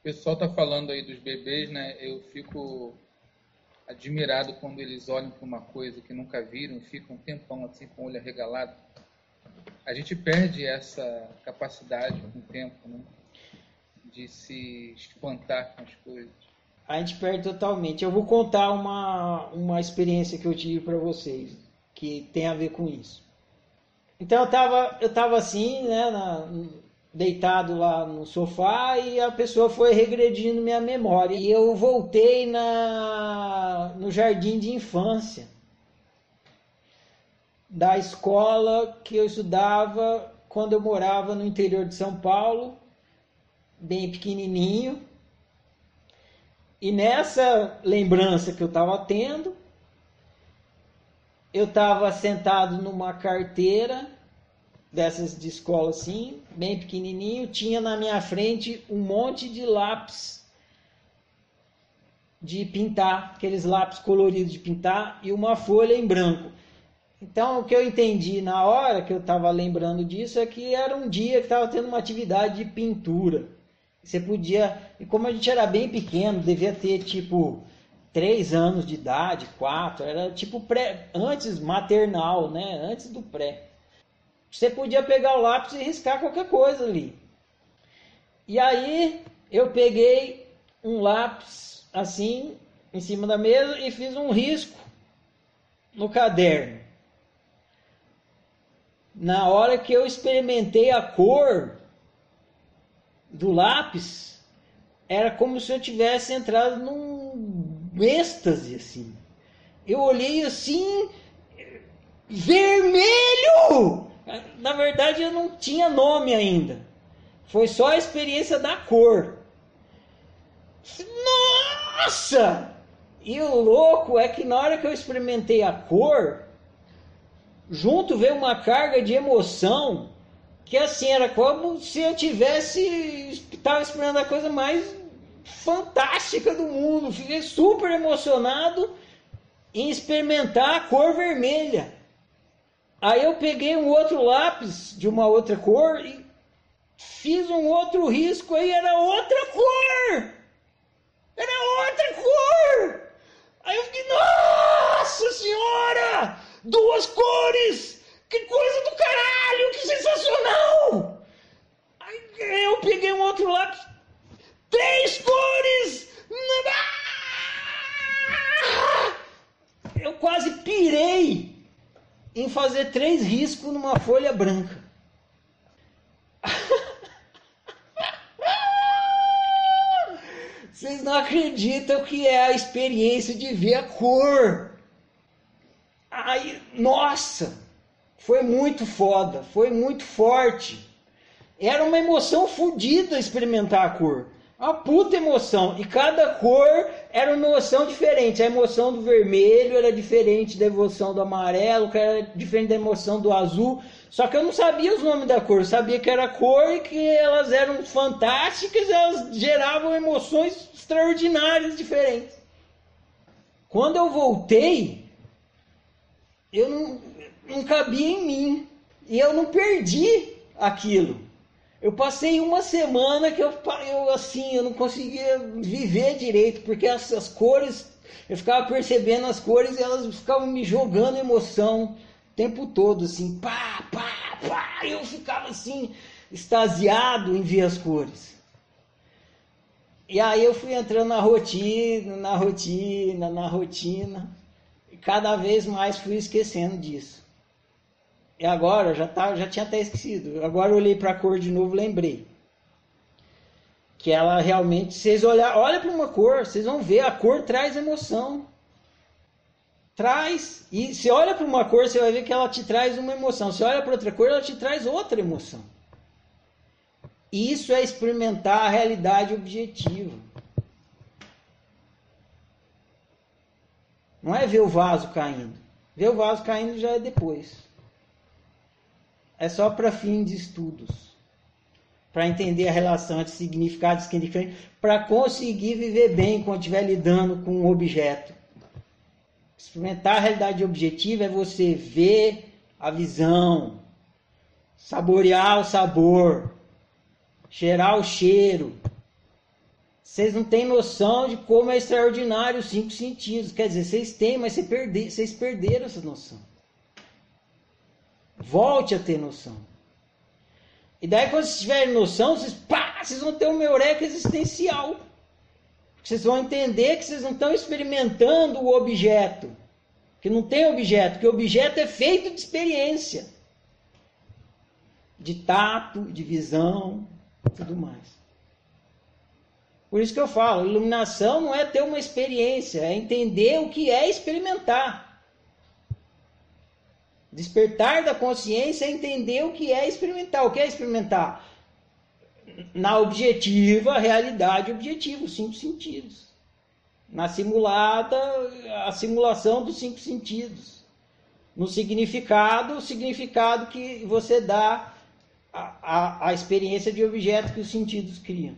O pessoal está falando aí dos bebês, né? Eu fico admirado quando eles olham para uma coisa que nunca viram, ficam um tempão assim com o olho arregalado. A gente perde essa capacidade com o tempo, né? De se espantar com as coisas. A gente perde totalmente. Eu vou contar uma, uma experiência que eu tive para vocês, que tem a ver com isso. Então eu tava, eu tava assim, né, na, deitado lá no sofá e a pessoa foi regredindo minha memória. E eu voltei na, no jardim de infância da escola que eu estudava quando eu morava no interior de São Paulo, bem pequenininho. E nessa lembrança que eu estava tendo, eu estava sentado numa carteira dessas de escola assim, bem pequenininho, tinha na minha frente um monte de lápis de pintar, aqueles lápis coloridos de pintar e uma folha em branco. Então, o que eu entendi na hora que eu estava lembrando disso é que era um dia que estava tendo uma atividade de pintura. Você podia, e como a gente era bem pequeno, devia ter tipo três anos de idade, quatro, era tipo pré, antes maternal, né? Antes do pré. Você podia pegar o lápis e riscar qualquer coisa ali. E aí eu peguei um lápis assim em cima da mesa e fiz um risco no caderno. Na hora que eu experimentei a cor do lápis, era como se eu tivesse entrado num êxtase assim. Eu olhei assim, vermelho! Verdade, eu não tinha nome ainda. Foi só a experiência da cor. Nossa! E o louco é que na hora que eu experimentei a cor, junto veio uma carga de emoção que assim era como se eu tivesse estava esperando a coisa mais fantástica do mundo. Fiquei super emocionado em experimentar a cor vermelha. Aí eu peguei um outro lápis de uma outra cor e fiz um outro risco aí, era outra cor! Era outra cor! Aí eu fiquei, nossa senhora! Duas cores! Que coisa do caralho! Que sensacional! Aí eu peguei um outro lápis, três cores! Eu quase pirei em fazer três riscos numa folha branca. Vocês não acreditam que é a experiência de ver a cor. Ai, nossa, foi muito foda, foi muito forte. Era uma emoção fodida experimentar a cor. Uma puta emoção. E cada cor era uma emoção diferente. A emoção do vermelho era diferente da emoção do amarelo, que era diferente da emoção do azul. Só que eu não sabia os nomes da cor. Eu sabia que era cor e que elas eram fantásticas, elas geravam emoções extraordinárias diferentes. Quando eu voltei, eu não, não cabia em mim. E eu não perdi aquilo. Eu passei uma semana que eu, eu assim, eu não conseguia viver direito, porque as, as cores, eu ficava percebendo as cores e elas ficavam me jogando emoção o tempo todo, assim, pá, pá, pá, eu ficava assim, extasiado em ver as cores. E aí eu fui entrando na rotina, na rotina, na rotina, e cada vez mais fui esquecendo disso. E agora, já, tá, já tinha até esquecido. Agora eu olhei para a cor de novo lembrei. Que ela realmente, vocês olhar, olha para uma cor, vocês vão ver, a cor traz emoção. Traz. E se olha para uma cor, você vai ver que ela te traz uma emoção. Se olha para outra cor, ela te traz outra emoção. Isso é experimentar a realidade objetiva. Não é ver o vaso caindo. Ver o vaso caindo já é depois é só para fim de estudos, para entender a relação entre significado e significante, para conseguir viver bem quando estiver lidando com um objeto. Experimentar a realidade objetiva é você ver a visão, saborear o sabor, cheirar o cheiro, Vocês não têm noção de como é extraordinário os cinco sentidos. Quer dizer, vocês têm, mas vocês perderam essa noção. Volte a ter noção. E daí, quando vocês tiverem noção, vocês, pá, vocês vão ter uma eureka existencial. Vocês vão entender que vocês não estão experimentando o objeto. Que não tem objeto, que o objeto é feito de experiência. De tato, de visão, tudo mais. Por isso que eu falo, iluminação não é ter uma experiência, é entender o que é experimentar. Despertar da consciência é entender o que é experimentar. O que é experimentar? Na objetiva, realidade objetiva, os cinco sentidos. Na simulada, a simulação dos cinco sentidos. No significado, o significado que você dá à, à, à experiência de objeto que os sentidos criam.